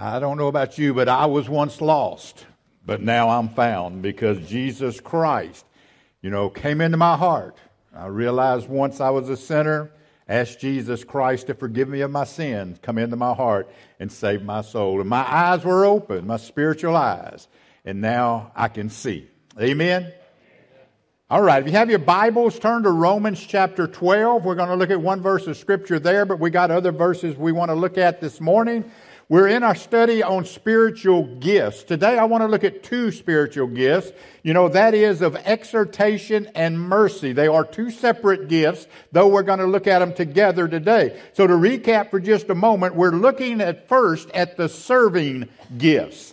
I don't know about you, but I was once lost, but now I'm found because Jesus Christ, you know, came into my heart. I realized once I was a sinner, asked Jesus Christ to forgive me of my sins, come into my heart and save my soul. And my eyes were open, my spiritual eyes, and now I can see. Amen. All right, if you have your Bibles, turn to Romans chapter 12. We're going to look at one verse of scripture there, but we got other verses we want to look at this morning. We're in our study on spiritual gifts. Today I want to look at two spiritual gifts. You know, that is of exhortation and mercy. They are two separate gifts, though we're going to look at them together today. So to recap for just a moment, we're looking at first at the serving gifts.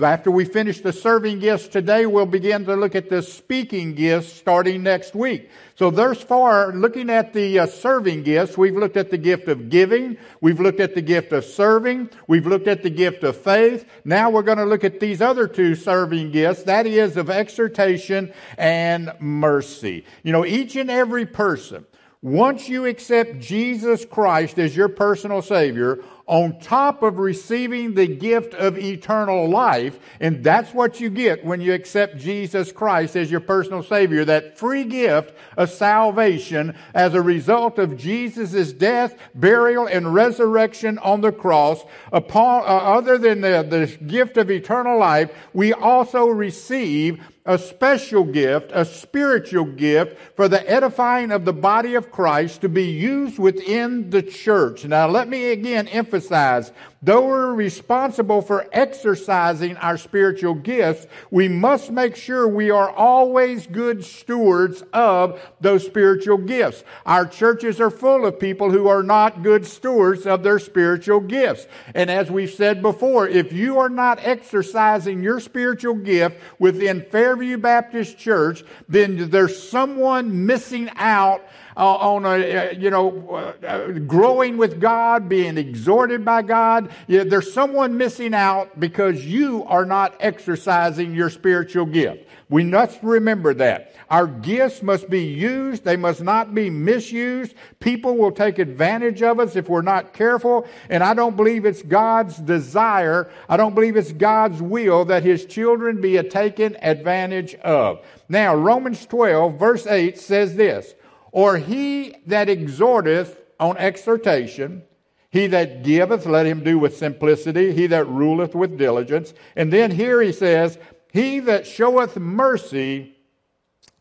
After we finish the serving gifts today, we'll begin to look at the speaking gifts starting next week. So thus far, looking at the uh, serving gifts, we've looked at the gift of giving, we've looked at the gift of serving, we've looked at the gift of faith. Now we're going to look at these other two serving gifts, that is of exhortation and mercy. You know, each and every person, once you accept Jesus Christ as your personal Savior, on top of receiving the gift of eternal life. And that's what you get when you accept Jesus Christ as your personal Savior, that free gift of salvation as a result of Jesus' death, burial, and resurrection on the cross. Upon, uh, other than the, the gift of eternal life, we also receive a special gift, a spiritual gift for the edifying of the body of Christ to be used within the church. Now, let me again emphasize Though we're responsible for exercising our spiritual gifts, we must make sure we are always good stewards of those spiritual gifts. Our churches are full of people who are not good stewards of their spiritual gifts. And as we've said before, if you are not exercising your spiritual gift within Fairview Baptist Church, then there's someone missing out on a, uh, you know, uh, uh, growing with God, being exhorted by God. Yeah, there's someone missing out because you are not exercising your spiritual gift. We must remember that. Our gifts must be used. They must not be misused. People will take advantage of us if we're not careful. And I don't believe it's God's desire. I don't believe it's God's will that his children be taken advantage of. Now, Romans 12 verse 8 says this, or he that exhorteth on exhortation, he that giveth, let him do with simplicity. He that ruleth with diligence. And then here he says, He that showeth mercy,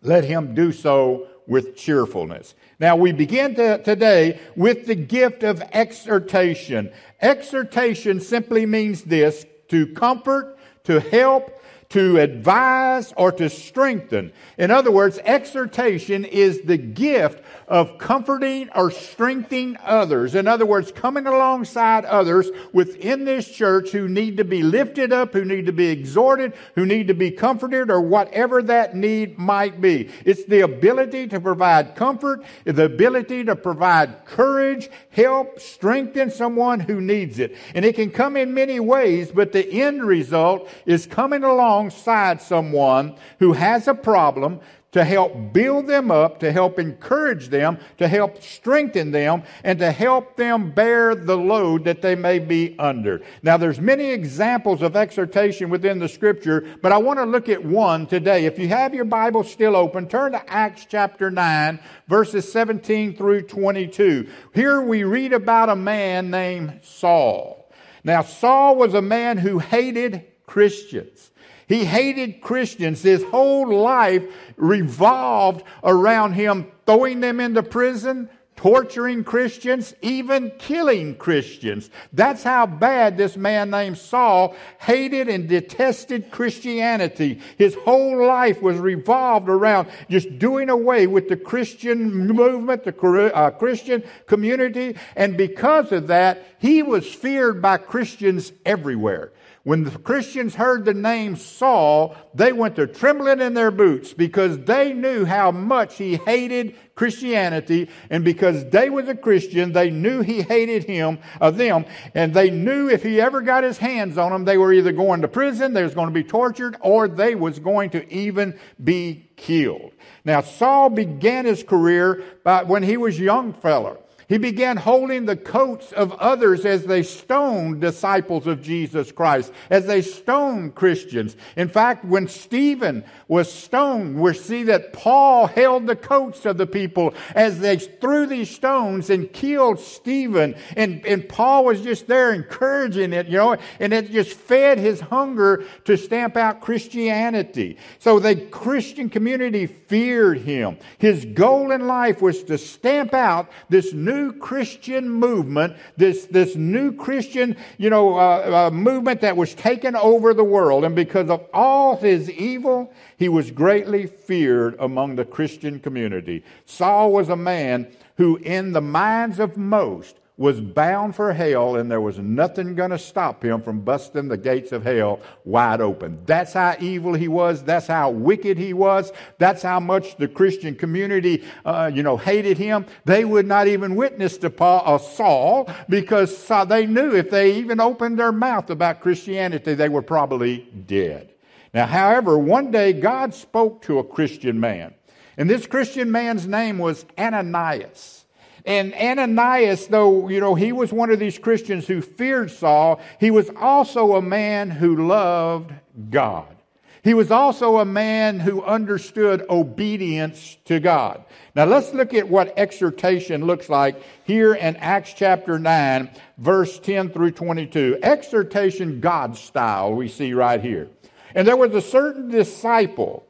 let him do so with cheerfulness. Now we begin to, today with the gift of exhortation. Exhortation simply means this to comfort, to help, to advise or to strengthen. In other words, exhortation is the gift of comforting or strengthening others. In other words, coming alongside others within this church who need to be lifted up, who need to be exhorted, who need to be comforted, or whatever that need might be. It's the ability to provide comfort, the ability to provide courage, help, strengthen someone who needs it. And it can come in many ways, but the end result is coming along alongside someone who has a problem to help build them up, to help encourage them, to help strengthen them, and to help them bear the load that they may be under. Now there's many examples of exhortation within the scripture, but I want to look at one today. If you have your Bible still open, turn to Acts chapter 9, verses 17 through 22. Here we read about a man named Saul. Now Saul was a man who hated Christians. He hated Christians. His whole life revolved around him throwing them into prison, torturing Christians, even killing Christians. That's how bad this man named Saul hated and detested Christianity. His whole life was revolved around just doing away with the Christian movement, the uh, Christian community, and because of that, he was feared by Christians everywhere. When the Christians heard the name Saul, they went to trembling in their boots because they knew how much he hated Christianity, and because they was a Christian, they knew he hated him, of uh, them, and they knew if he ever got his hands on them, they were either going to prison, they was going to be tortured, or they was going to even be killed. Now Saul began his career by when he was a young feller. He began holding the coats of others as they stoned disciples of Jesus Christ, as they stoned Christians. In fact, when Stephen was stoned, we see that Paul held the coats of the people as they threw these stones and killed Stephen. And, and Paul was just there encouraging it, you know, and it just fed his hunger to stamp out Christianity. So the Christian community feared him. His goal in life was to stamp out this new new Christian movement, this, this new Christian, you know, uh, uh, movement that was taken over the world. And because of all his evil, he was greatly feared among the Christian community. Saul was a man who, in the minds of most, was bound for hell and there was nothing going to stop him from busting the gates of hell wide open. That's how evil he was. That's how wicked he was. That's how much the Christian community, uh, you know, hated him. They would not even witness to Paul, uh, Saul because they knew if they even opened their mouth about Christianity, they were probably dead. Now, however, one day God spoke to a Christian man. And this Christian man's name was Ananias. And Ananias, though, you know, he was one of these Christians who feared Saul, he was also a man who loved God. He was also a man who understood obedience to God. Now let's look at what exhortation looks like here in Acts chapter 9, verse 10 through 22. Exhortation God style, we see right here. And there was a certain disciple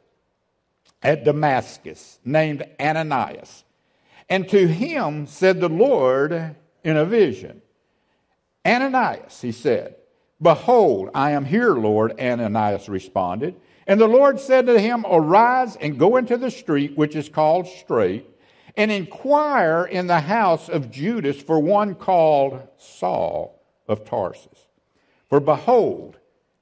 at Damascus named Ananias. And to him said the Lord in a vision, Ananias, he said, Behold, I am here, Lord, Ananias responded. And the Lord said to him, Arise and go into the street which is called Straight, and inquire in the house of Judas for one called Saul of Tarsus. For behold,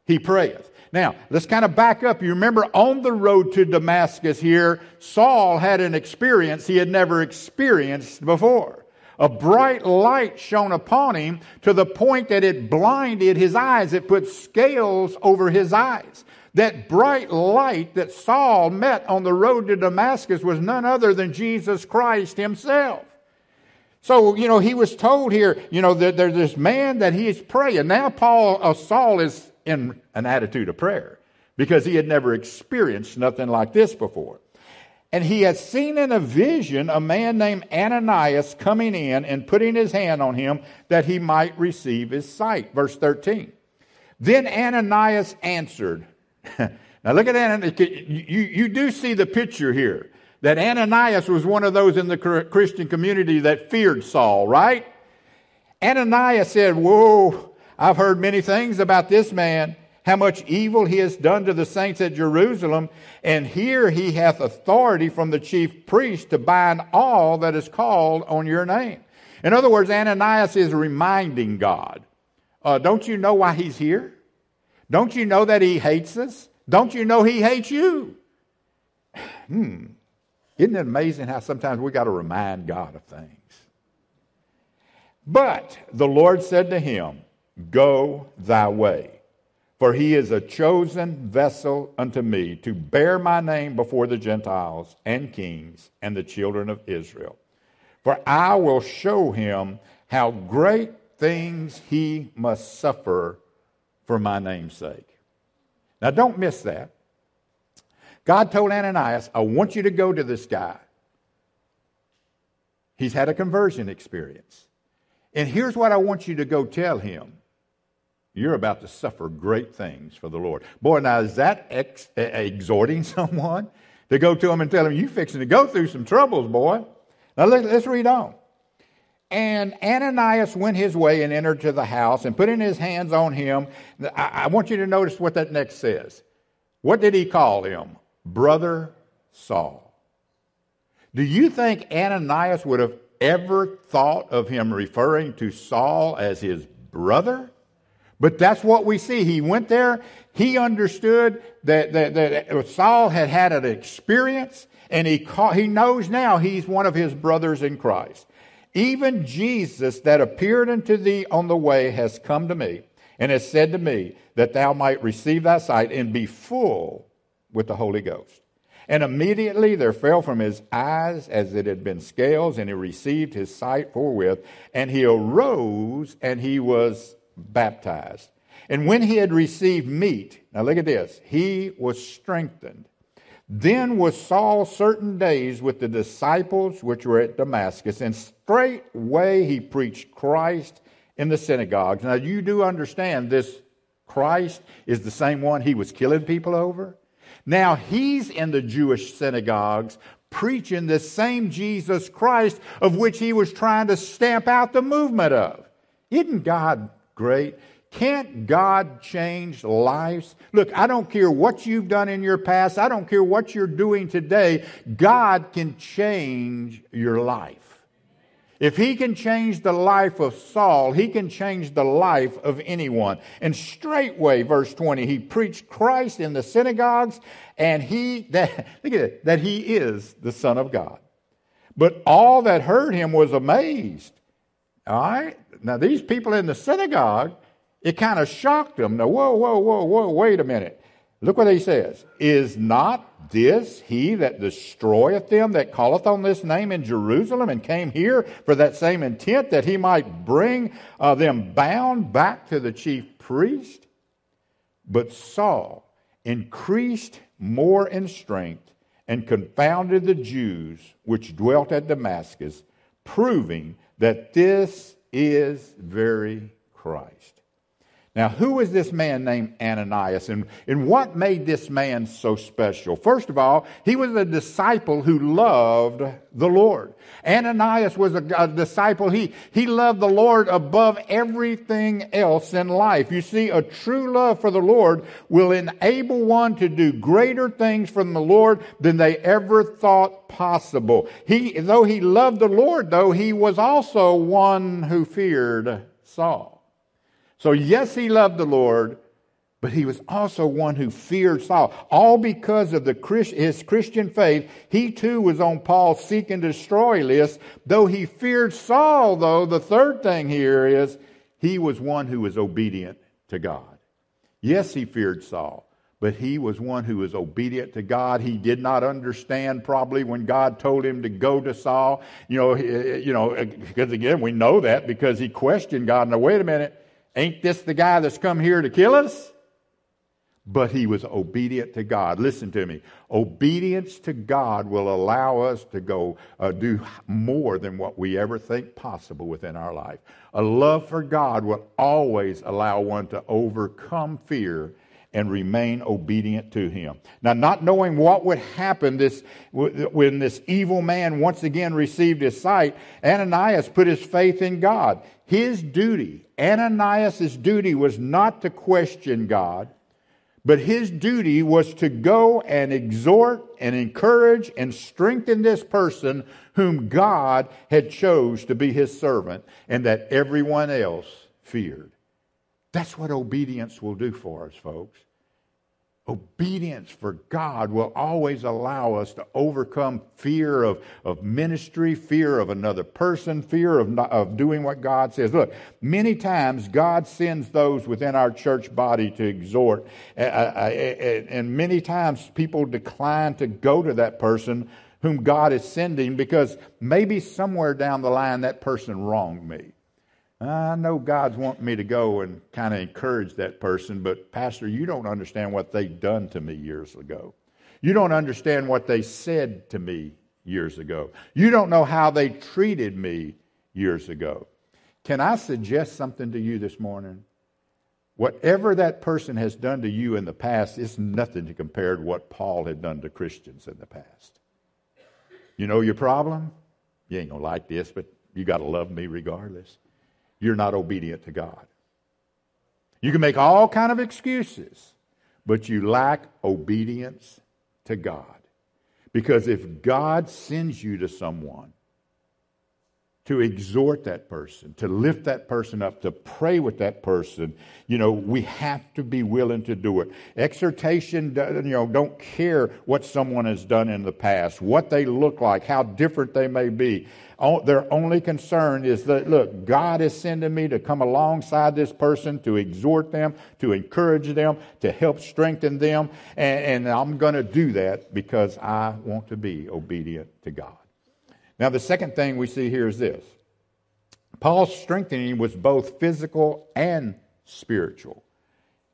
he prayeth. Now, let's kind of back up. You remember on the road to Damascus here, Saul had an experience he had never experienced before. A bright light shone upon him to the point that it blinded his eyes. It put scales over his eyes. That bright light that Saul met on the road to Damascus was none other than Jesus Christ himself. So, you know, he was told here, you know, that there's this man that he is praying. Now Paul, uh, Saul is in an attitude of prayer because he had never experienced nothing like this before. And he had seen in a vision a man named Ananias coming in and putting his hand on him that he might receive his sight. Verse 13. Then Ananias answered. now look at Ananias. You, you do see the picture here that Ananias was one of those in the Christian community that feared Saul, right? Ananias said, Whoa, I've heard many things about this man, how much evil he has done to the saints at Jerusalem, and here he hath authority from the chief priest to bind all that is called on your name. In other words, Ananias is reminding God, uh, don't you know why he's here? Don't you know that he hates us? Don't you know he hates you? Hmm. Isn't it amazing how sometimes we got to remind God of things? But the Lord said to him, Go thy way. For he is a chosen vessel unto me to bear my name before the Gentiles and kings and the children of Israel. For I will show him how great things he must suffer for my name's sake. Now, don't miss that. God told Ananias, I want you to go to this guy. He's had a conversion experience. And here's what I want you to go tell him you're about to suffer great things for the Lord. Boy, now is that ex- exhorting someone to go to him and tell him, You're fixing to go through some troubles, boy. Now let, let's read on. And Ananias went his way and entered to the house and putting his hands on him. I, I want you to notice what that next says. What did he call him? Brother Saul. Do you think Ananias would have ever thought of him referring to Saul as his brother? But that's what we see. He went there. He understood that, that, that Saul had had an experience, and he, caught, he knows now he's one of his brothers in Christ. Even Jesus that appeared unto thee on the way has come to me and has said to me that thou might receive thy sight and be full with the Holy Ghost. And immediately there fell from his eyes as it had been scales, and he received his sight forthwith. And he arose and he was baptized. And when he had received meat, now look at this, he was strengthened. Then was Saul certain days with the disciples which were at Damascus, and straightway he preached Christ in the synagogues. Now you do understand this Christ is the same one he was killing people over? Now he's in the Jewish synagogues preaching the same Jesus Christ of which he was trying to stamp out the movement of. Isn't God great? Can't God change lives? Look, I don't care what you've done in your past. I don't care what you're doing today. God can change your life. If he can change the life of Saul, he can change the life of anyone. And straightway, verse 20, he preached Christ in the synagogues, and he, that, look at it, that he is the Son of God. But all that heard him was amazed. All right? Now, these people in the synagogue, it kind of shocked them. Now, whoa, whoa, whoa, whoa, wait a minute. Look what he says. Is not this he that destroyeth them that calleth on this name in Jerusalem and came here for that same intent that he might bring uh, them bound back to the chief priest? But Saul increased more in strength and confounded the Jews which dwelt at Damascus, proving that this is very Christ. Now, who is this man named Ananias and, and what made this man so special? First of all, he was a disciple who loved the Lord. Ananias was a, a, disciple. He, he loved the Lord above everything else in life. You see, a true love for the Lord will enable one to do greater things from the Lord than they ever thought possible. He, though he loved the Lord, though, he was also one who feared Saul. So, yes, he loved the Lord, but he was also one who feared Saul. All because of the Christ, his Christian faith, he too was on Paul's seek and destroy list. Though he feared Saul, though, the third thing here is he was one who was obedient to God. Yes, he feared Saul, but he was one who was obedient to God. He did not understand probably when God told him to go to Saul. You know, you know, because again, we know that because he questioned God. Now, wait a minute. Ain't this the guy that's come here to kill us? But he was obedient to God. Listen to me. Obedience to God will allow us to go uh, do more than what we ever think possible within our life. A love for God will always allow one to overcome fear and remain obedient to him. Now, not knowing what would happen this, when this evil man once again received his sight, Ananias put his faith in God. His duty, Ananias' duty, was not to question God, but his duty was to go and exhort and encourage and strengthen this person whom God had chose to be his servant and that everyone else feared. That's what obedience will do for us, folks. Obedience for God will always allow us to overcome fear of, of ministry, fear of another person, fear of, not, of doing what God says. Look, many times God sends those within our church body to exhort, and many times people decline to go to that person whom God is sending because maybe somewhere down the line that person wronged me. I know God's wanting me to go and kind of encourage that person, but Pastor, you don't understand what they've done to me years ago. You don't understand what they said to me years ago. You don't know how they treated me years ago. Can I suggest something to you this morning? Whatever that person has done to you in the past is nothing to compare to what Paul had done to Christians in the past. You know your problem? You ain't to like this, but you got to love me regardless you're not obedient to God. You can make all kind of excuses, but you lack obedience to God. Because if God sends you to someone, to exhort that person, to lift that person up, to pray with that person, you know, we have to be willing to do it. Exhortation, you know, don't care what someone has done in the past, what they look like, how different they may be. Their only concern is that, look, God is sending me to come alongside this person to exhort them, to encourage them, to help strengthen them, and, and I'm going to do that because I want to be obedient to God. Now, the second thing we see here is this Paul's strengthening was both physical and spiritual.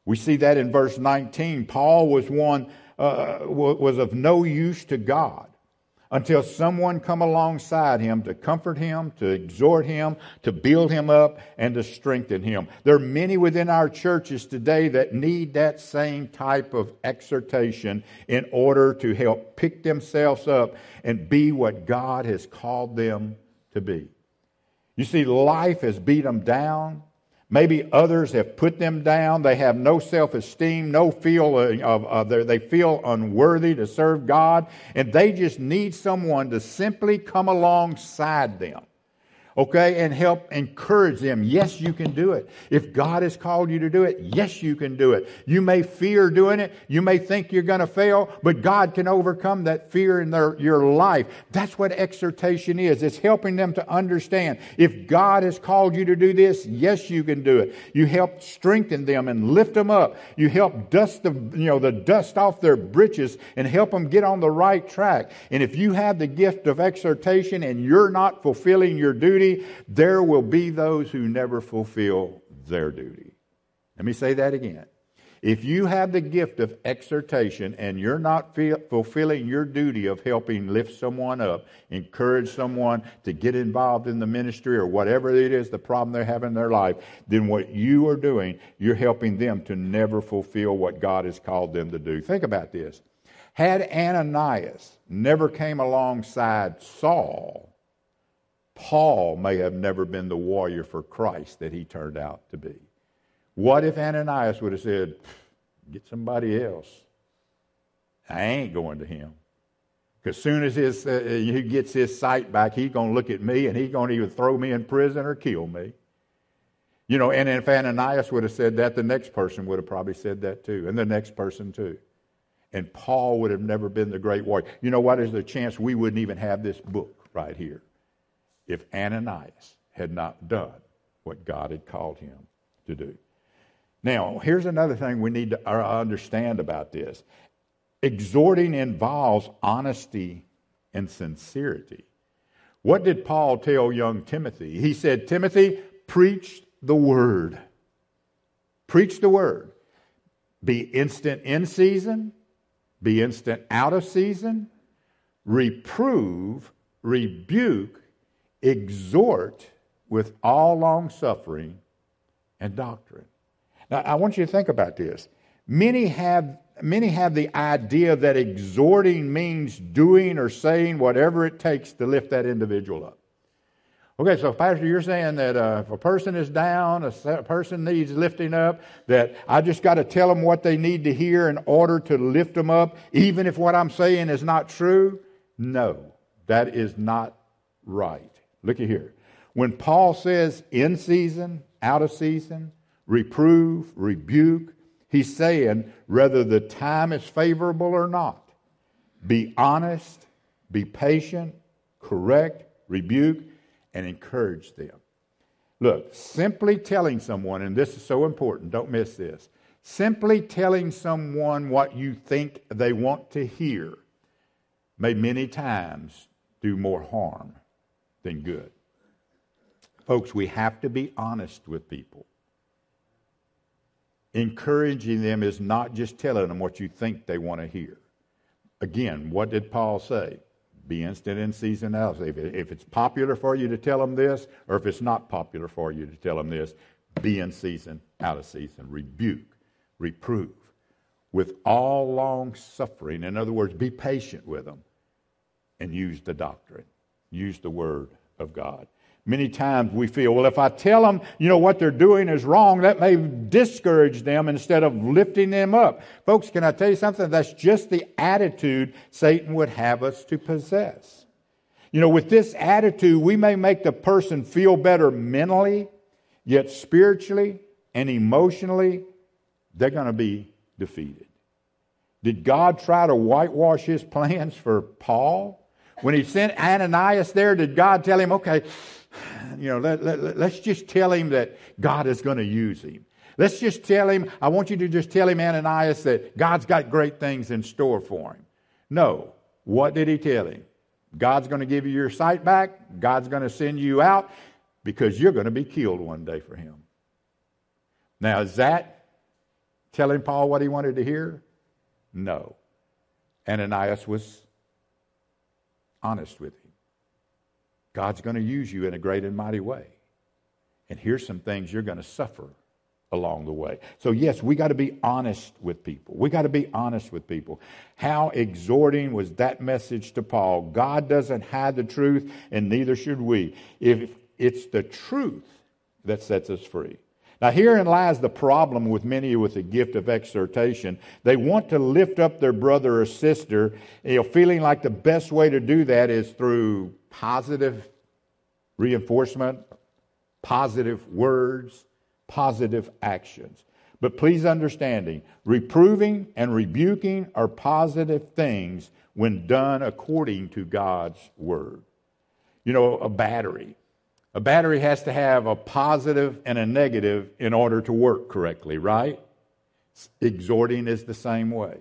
We see that in verse 19. Paul was one, uh, was of no use to God until someone come alongside him to comfort him, to exhort him, to build him up, and to strengthen him. There are many within our churches today that need that same type of exhortation in order to help pick themselves up and be what God has called them to be. You see, life has beat them down. Maybe others have put them down. They have no self esteem, no feel of, of they feel unworthy to serve God, and they just need someone to simply come alongside them okay, and help encourage them. Yes, you can do it. If God has called you to do it, yes, you can do it. You may fear doing it. You may think you're going to fail, but God can overcome that fear in their, your life. That's what exhortation is. It's helping them to understand. If God has called you to do this, yes, you can do it. You help strengthen them and lift them up. You help dust the, you know, the dust off their britches and help them get on the right track. And if you have the gift of exhortation and you're not fulfilling your duty, duty, there will be those who never fulfill their duty. Let me say that again. If you have the gift of exhortation and you're not fulfilling your duty of helping lift someone up, encourage someone to get involved in the ministry or whatever it is the problem they have in their life, then what you are doing, you're helping them to never fulfill what God has called them to do. Think about this. Had Ananias never came alongside Saul, Paul may have never been the warrior for Christ that he turned out to be. What if Ananias would have said, Get somebody else? I ain't going to him. Because soon as his, uh, he gets his sight back, he's going to look at me and he's going to either throw me in prison or kill me. You know, and if Ananias would have said that, the next person would have probably said that too, and the next person too. And Paul would have never been the great warrior. You know what? There's a chance we wouldn't even have this book right here if Ananias had not done what God had called him to do. Now, here's another thing we need to understand about this exhorting involves honesty and sincerity. What did Paul tell young Timothy? He said, Timothy, preach the word. Preach the word. Be instant in season, be instant out of season, reprove, rebuke, exhort with all long suffering and doctrine. Now, I want you to think about this. Many have, many have the idea that exhorting means doing or saying whatever it takes to lift that individual up. Okay, so Pastor, you're saying that uh, if a person is down, a person needs lifting up, that I just got to tell them what they need to hear in order to lift them up, even if what I'm saying is not true? No, that is not right. Look at here. When Paul says in season, out of season, reprove, rebuke, he's saying whether the time is favorable or not, be honest, be patient, correct, rebuke, and encourage them. Look, simply telling someone, and this is so important, don't miss this. Simply telling someone what you think they want to hear may many times do more harm than good. Folks, we have to be honest with people. Encouraging them is not just telling them what you think they want to hear. Again, what did Paul say? Be instant in season out. If, if it's popular for you to tell them this, or if it's not popular for you to tell them this, be in season, out of season. Rebuke, reprove with all long suffering. In other words, be patient with them and use the doctrine use the word of God. Many times we feel, well, if I tell them, you know, what they're doing is wrong, that may discourage them instead of lifting them up. Folks, can I tell you something? That's just the attitude Satan would have us to possess. You know, with this attitude, we may make the person feel better mentally, yet spiritually and emotionally, they're going to be defeated. Did God try to whitewash his plans for Paul? When he sent Ananias there, did God tell him, okay, you know, let, let, let's just tell him that God is going to use him? Let's just tell him, I want you to just tell him, Ananias, that God's got great things in store for him. No. What did he tell him? God's going to give you your sight back. God's going to send you out because you're going to be killed one day for him. Now, is that telling Paul what he wanted to hear? No. Ananias was honest with him. God's going to use you in a great and mighty way. And here's some things you're going to suffer along the way. So, yes, we got to be honest with people. We got to be honest with people. How exhorting was that message to Paul? God doesn't hide the truth, and neither should we. If it's the truth that sets us free. Now, herein lies the problem with many with the gift of exhortation. They want to lift up their brother or sister, you know, feeling like the best way to do that is through positive reinforcement, positive words, positive actions. But please understanding, reproving and rebuking are positive things when done according to God's word. You know, a battery. A battery has to have a positive and a negative in order to work correctly, right? Exhorting is the same way.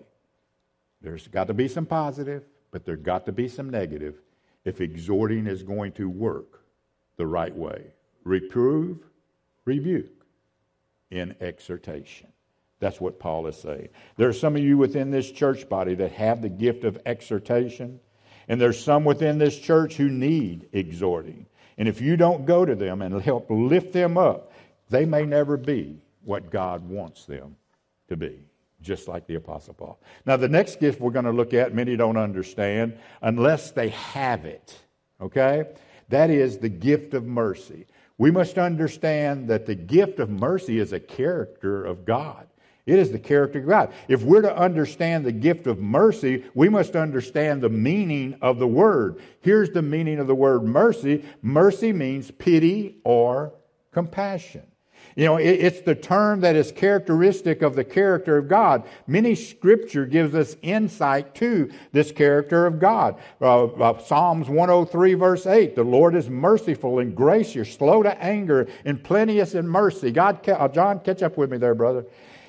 There's got to be some positive, but there's got to be some negative if exhorting is going to work the right way. Reprove, rebuke in exhortation. That's what Paul is saying. There are some of you within this church body that have the gift of exhortation, and there's some within this church who need exhorting. And if you don't go to them and help lift them up, they may never be what God wants them to be, just like the Apostle Paul. Now, the next gift we're going to look at, many don't understand unless they have it, okay? That is the gift of mercy. We must understand that the gift of mercy is a character of God. It is the character of God. If we're to understand the gift of mercy, we must understand the meaning of the word. Here's the meaning of the word mercy mercy means pity or compassion. You know, it's the term that is characteristic of the character of God. Many scripture gives us insight to this character of God. Uh, uh, Psalms 103 verse 8, the Lord is merciful and gracious, slow to anger and plenteous in mercy. God, uh, John, catch up with me there, brother.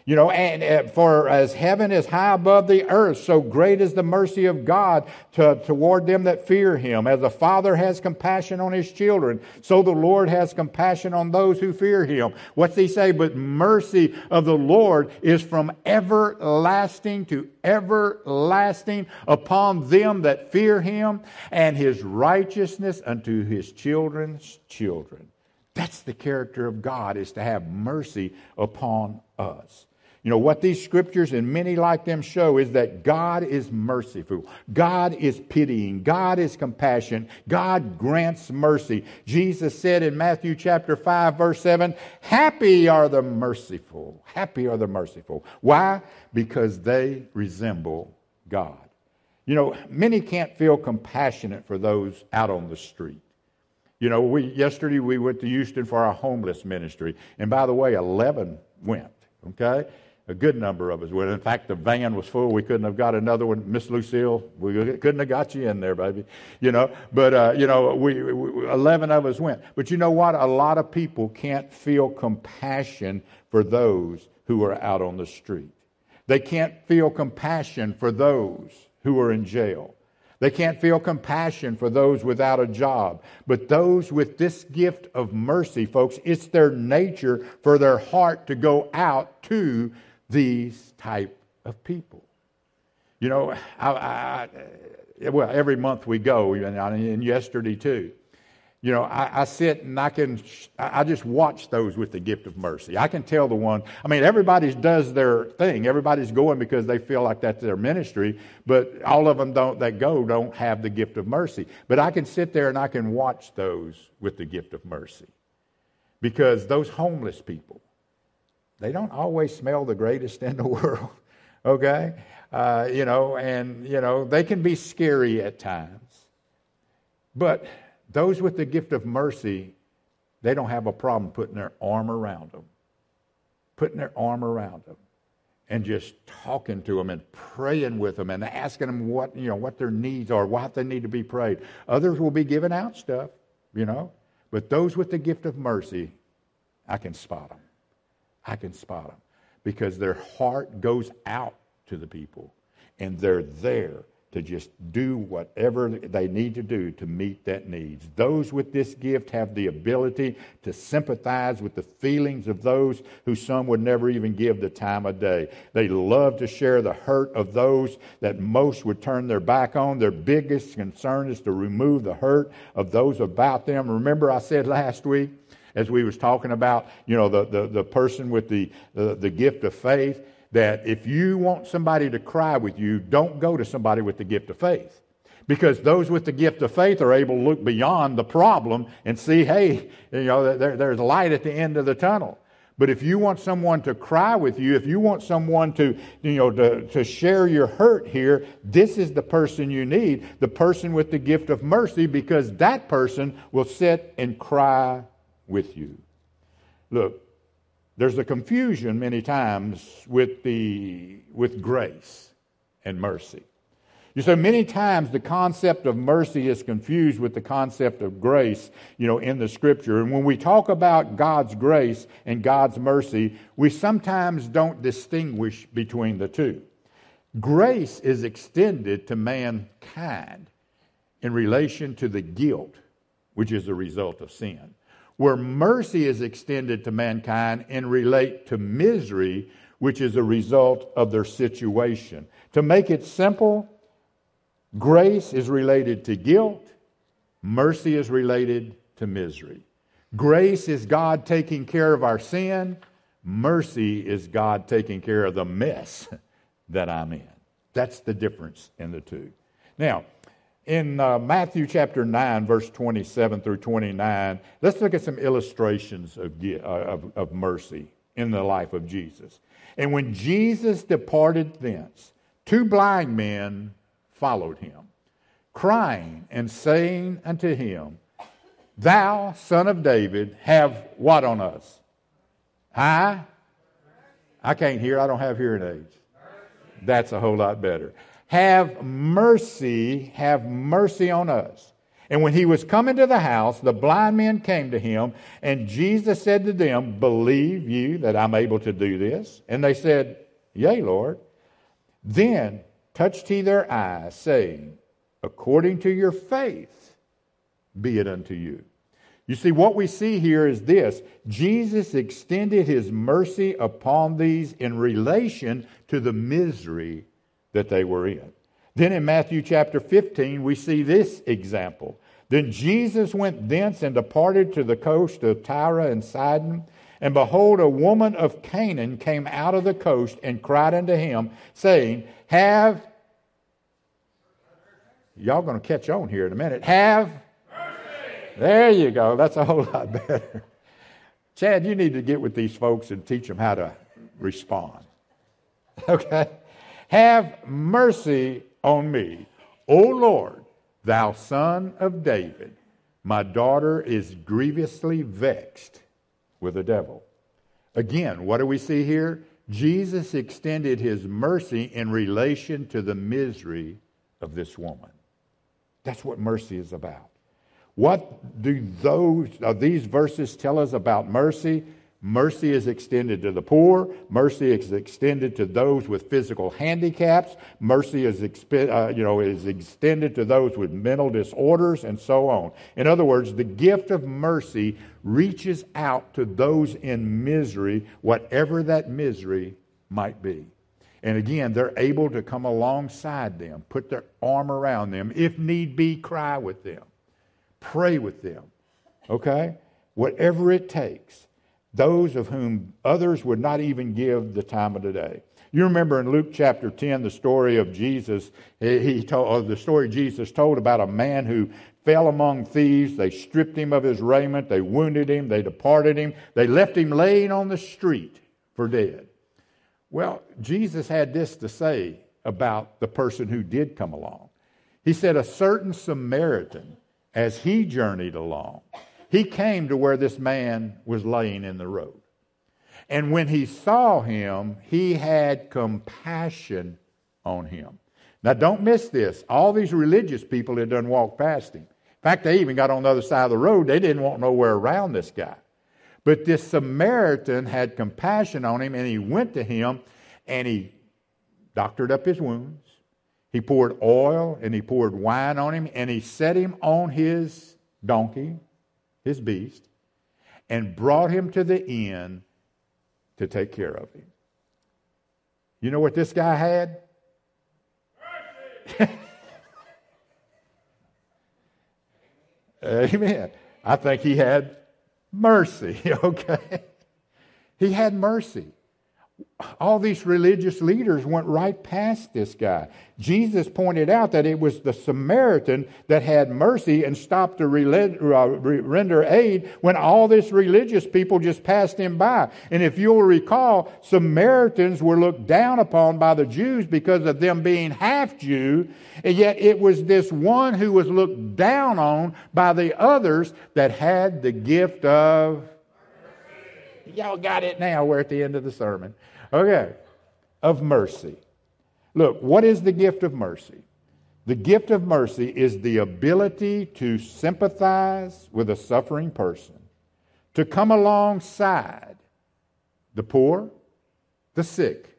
You know, and uh, for as heaven is high above the earth, so great is the mercy of God to, toward them that fear him. As a father has compassion on his children, so the Lord has compassion on those who fear him. What's he say? But mercy of the Lord is from everlasting to everlasting upon them that fear him, and his righteousness unto his children's children. That's the character of God, is to have mercy upon us. You know, what these scriptures and many like them show is that God is merciful. God is pitying. God is compassionate. God grants mercy. Jesus said in Matthew chapter 5 verse 7, happy are the merciful. Happy are the merciful. Why? Because they resemble God. You know, many can't feel compassionate for those out on the street. You know, we yesterday we went to Houston for our homeless ministry, and by the way, eleven went. Okay, a good number of us would. In fact, the van was full. We couldn't have got another one. Miss Lucille, we couldn't have got you in there, baby. You know, but, uh, you know, we, we, 11 of us went. But you know what? A lot of people can't feel compassion for those who are out on the street. They can't feel compassion for those who are in jail. They can't feel compassion for those without a job. But those with this gift of mercy, folks, it's their nature for their heart to go out to these type of people. You know, I, I, well, every month we go, and yesterday too. You know, I, I, sit and I can, I just watch those with the gift of mercy. I can tell the one, I mean, everybody does their thing. Everybody's going because they feel like that's their ministry, but all of them don't, that go don't have the gift of mercy. But I can sit there and I can watch those with the gift of mercy. Because those homeless people, they don't always smell the greatest in the world, okay? Uh, you know, and, you know, they can be scary at times. But those with the gift of mercy, they don't have a problem putting their arm around them, putting their arm around them and just talking to them and praying with them and asking them what you know what their needs are, what they need to be prayed. Others will be giving out stuff, you know, but those with the gift of mercy, I can spot them. I can spot them because their heart goes out to the people and they're there to just do whatever they need to do to meet that needs. Those with this gift have the ability to sympathize with the feelings of those who some would never even give the time of day. They love to share the hurt of those that most would turn their back on. Their biggest concern is to remove the hurt of those about them. Remember I said last week as we was talking about, you know, the, the, the person with the, the, the gift of faith, that if you want somebody to cry with you, don't go to somebody with the gift of faith. Because those with the gift of faith are able to look beyond the problem and see, hey, you know, there, there's light at the end of the tunnel. But if you want someone to cry with you, if you want someone to, you know, to, to share your hurt here, this is the person you need, the person with the gift of mercy, because that person will sit and cry with you. Look, there's a confusion many times with, the, with grace and mercy. You say many times the concept of mercy is confused with the concept of grace, you know, in the scripture. And when we talk about God's grace and God's mercy, we sometimes don't distinguish between the two. Grace is extended to mankind in relation to the guilt which is a result of sin where mercy is extended to mankind and relate to misery, which is a result of their situation. To make it simple, grace is related to guilt, mercy is related to misery. Grace is God taking care of our sin, mercy is God taking care of the mess that I'm in. That's the difference in the two. Now, in uh, Matthew chapter 9, verse 27 through 29, let's look at some illustrations of, uh, of, of mercy in the life of Jesus. And when Jesus departed thence, two blind men followed him, crying and saying unto him, Thou, son of David, have what on us? Huh? I can't hear. I don't have hearing aids. That's a whole lot better. Have mercy, have mercy on us. And when he was coming to the house, the blind men came to him, and Jesus said to them, Believe you that I'm able to do this? And they said, Yea, Lord. Then touched he their eyes, saying, According to your faith, be it unto you. You see, what we see here is this Jesus extended his mercy upon these in relation to the misery that they were in. Then in Matthew chapter 15, we see this example. Then Jesus went thence and departed to the coast of Tyre and Sidon. And behold, a woman of Canaan came out of the coast and cried unto him, saying, Have, y'all going to catch on here in a minute, have, there you go. That's a whole lot better. Chad, you need to get with these folks and teach them how to respond. Okay? Have mercy on me, O Lord, thou son of David. My daughter is grievously vexed with the devil. Again, what do we see here? Jesus extended his mercy in relation to the misery of this woman. That's what mercy is about. What do those uh, these verses tell us about mercy? Mercy is extended to the poor. Mercy is extended to those with physical handicaps. Mercy is, uh, you know, is extended to those with mental disorders and so on. In other words, the gift of mercy reaches out to those in misery, whatever that misery might be. And again, they're able to come alongside them, put their arm around them, if need be, cry with them, pray with them. Okay? Whatever it takes those of whom others would not even give the time of the day. You remember in Luke chapter 10 the story of Jesus, he told, uh, the story Jesus told about a man who fell among thieves. They stripped him of his raiment, they wounded him, they departed him, they left him laying on the street for dead. Well, Jesus had this to say about the person who did come along. He said, A certain Samaritan as he journeyed along, he came to where this man was laying in the road. And when he saw him, he had compassion on him. Now, don't miss this. All these religious people had done walked past him. In fact, they even got on the other side of the road. They didn't want nowhere around this guy. But this Samaritan had compassion on him, and he went to him and he doctored up his wounds. He poured oil and he poured wine on him, and he set him on his donkey, his beast, and brought him to the inn to take care of him. You know what this guy had? Amen. I think he had mercy, okay? He had mercy all these religious leaders went right past this guy. Jesus pointed out that it was the Samaritan that had mercy and stopped to uh, render aid when all these religious people just passed him by. And if you'll recall, Samaritans were looked down upon by the Jews because of them being half Jew, and yet it was this one who was looked down on by the others that had the gift of Y'all got it now. We're at the end of the sermon. Okay. Of mercy. Look, what is the gift of mercy? The gift of mercy is the ability to sympathize with a suffering person, to come alongside the poor, the sick,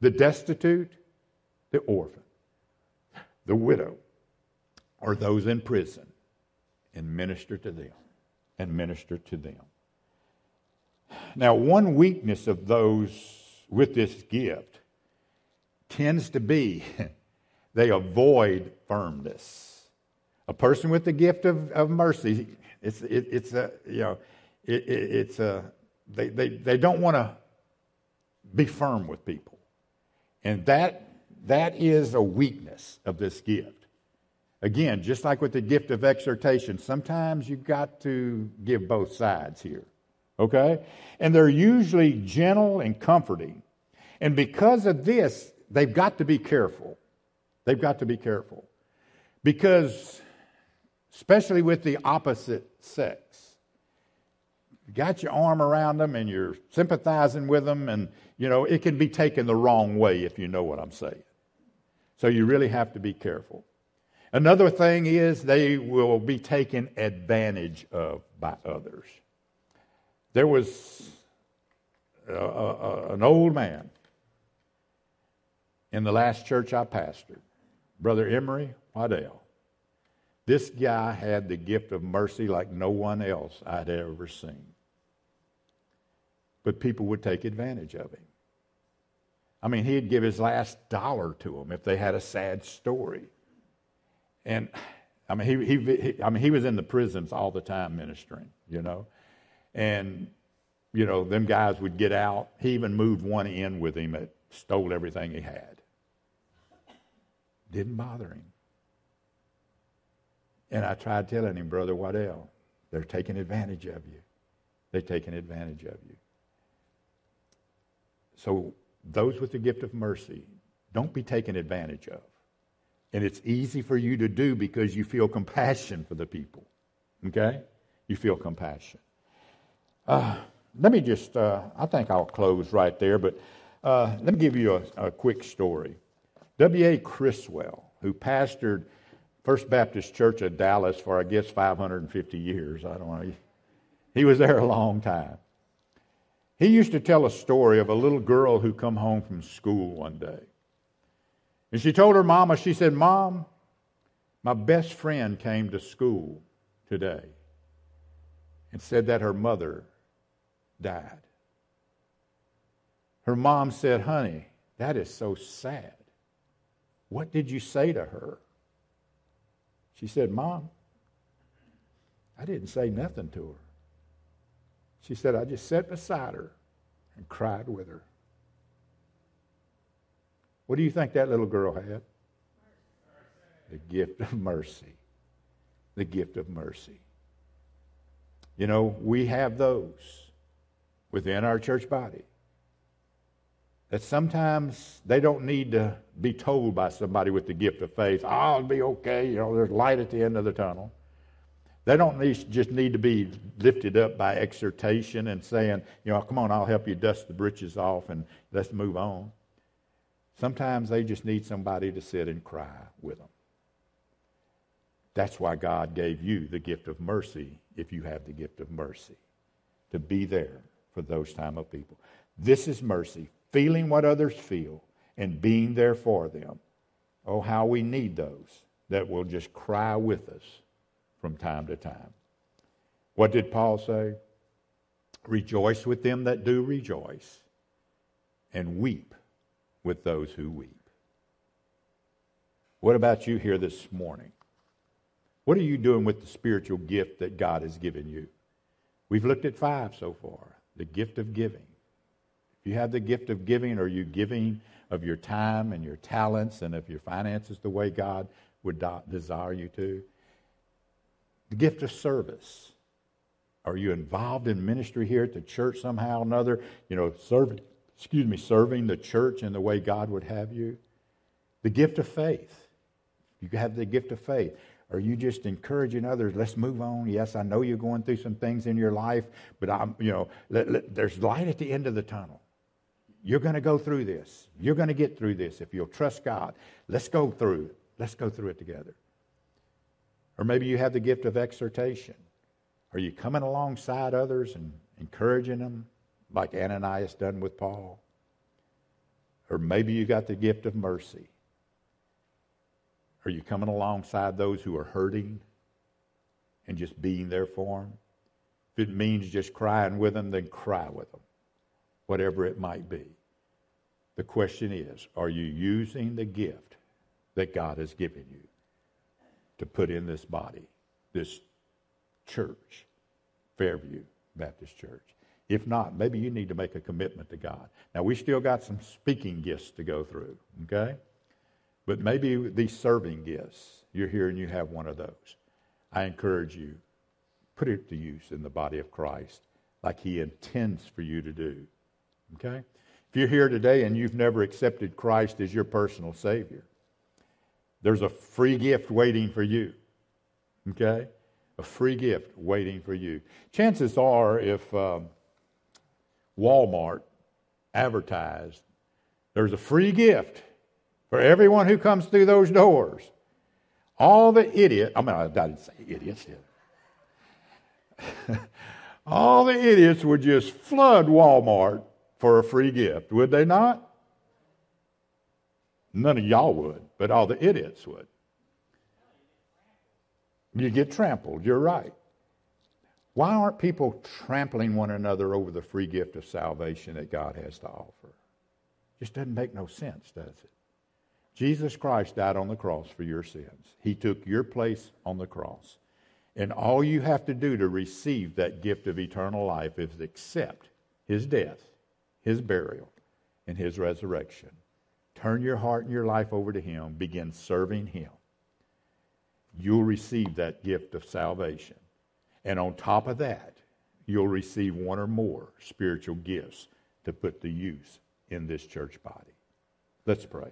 the destitute, the orphan, the widow, or those in prison, and minister to them. And minister to them. Now, one weakness of those with this gift tends to be they avoid firmness. A person with the gift of, of mercy, it's, it, it's a, you know, it, it, it's a, they, they, they don't want to be firm with people. And that, that is a weakness of this gift. Again, just like with the gift of exhortation, sometimes you've got to give both sides here okay? And they're usually gentle and comforting. And because of this, they've got to be careful. They've got to be careful. Because, especially with the opposite sex, you got your arm around them and you're sympathizing with them, and, you know, it can be taken the wrong way if you know what I'm saying. So you really have to be careful. Another thing is they will be taken advantage of by others. There was a, a, an old man in the last church I pastored, Brother Emery Waddell. This guy had the gift of mercy like no one else I'd ever seen. But people would take advantage of him. I mean, he'd give his last dollar to them if they had a sad story. And I mean, he, he, he, I mean, he was in the prisons all the time ministering, you know. And, you know, them guys would get out. He even moved one in with him that stole everything he had. Didn't bother him. And I tried telling him, Brother Waddell, they're taking advantage of you. They're taking advantage of you. So, those with the gift of mercy, don't be taken advantage of. And it's easy for you to do because you feel compassion for the people. Okay? You feel compassion. Uh, let me just, uh, I think I'll close right there, but uh, let me give you a, a quick story. W.A. Criswell, who pastored First Baptist Church of Dallas for, I guess, 550 years. I don't know. He, was there a long time. He used to tell a story of a little girl who come home from school one day. And she told her mama, she said, Mom, my best friend came to school today and said that her mother died. Her mom said, Honey, that is so sad. What did you say to her? She said, Mom, I didn't say nothing to her. She said, I just sat beside her and cried with her. What do you think that little girl had? The gift of mercy. The gift of mercy. You know, we have those within our church body. That sometimes they don't need to be told by somebody with the gift of faith, oh, it'll be okay, you know, there's light at the end of the tunnel. They don't need, just need to be lifted up by exhortation and saying, you know, come on, I'll help you dust the britches off and let's move on. Sometimes they just need somebody to sit and cry with them. That's why God gave you the gift of mercy if you have the gift of mercy, to be there for those time of people. This is mercy, feeling what others feel and being there for them. Oh, how we need those that will just cry with us from time to time. What did Paul say? Rejoice with them that do rejoice, and weep with those who weep. What about you here this morning? What are you doing with the spiritual gift that God has given you? We've looked at five so far the gift of giving. If you have the gift of giving, are you giving of your time and your talents and of your finances the way God would desire you to? The gift of service. Are you involved in ministry here at the church somehow or another? You know, serving, excuse me, serving the church in the way God would have you? The gift of faith. You have the gift of faith. Are you just encouraging others? Let's move on. Yes, I know you're going through some things in your life, but I'm, you know, let, let, there's light at the end of the tunnel. You're going to go through this. You're going to get through this if you'll trust God. Let's go through it. Let's go through it together. Or maybe you have the gift of exhortation. Are you coming alongside others and encouraging them like Ananias done with Paul? Or maybe you got the gift of mercy. Are you coming alongside those who are hurting and just being there for them? If it means just crying with them, then cry with them, whatever it might be. The question is are you using the gift that God has given you? to put in this body, this church, Fairview Baptist Church. If not, maybe you need to make a commitment to God. Now, we still got some speaking gifts to go through, okay? But maybe these serving gifts, you're here and you have one of those. I encourage you, put it to use in the body of Christ like He intends for you to do, okay? If you're here today and you've never accepted Christ as your personal Savior, there's a free gift waiting for you. Okay? A free gift waiting for you. Chances are, if um, Walmart advertised, there's a free gift for everyone who comes through those doors. All the idiot, I mean, I didn't say idiots. All the idiots would just flood Walmart for a free gift, would they not? None of y'all would, but all the idiots would. You get trampled, you're right. Why aren't people trampling one another over the free gift of salvation that God has to offer? Just doesn't make no sense, does it? Jesus Christ died on the cross for your sins. He took your place on the cross. And all you have to do to receive that gift of eternal life is accept his death, his burial, and his resurrection. Turn your heart and your life over to Him. Begin serving Him. You'll receive that gift of salvation. And on top of that, you'll receive one or more spiritual gifts to put to use in this church body. Let's pray.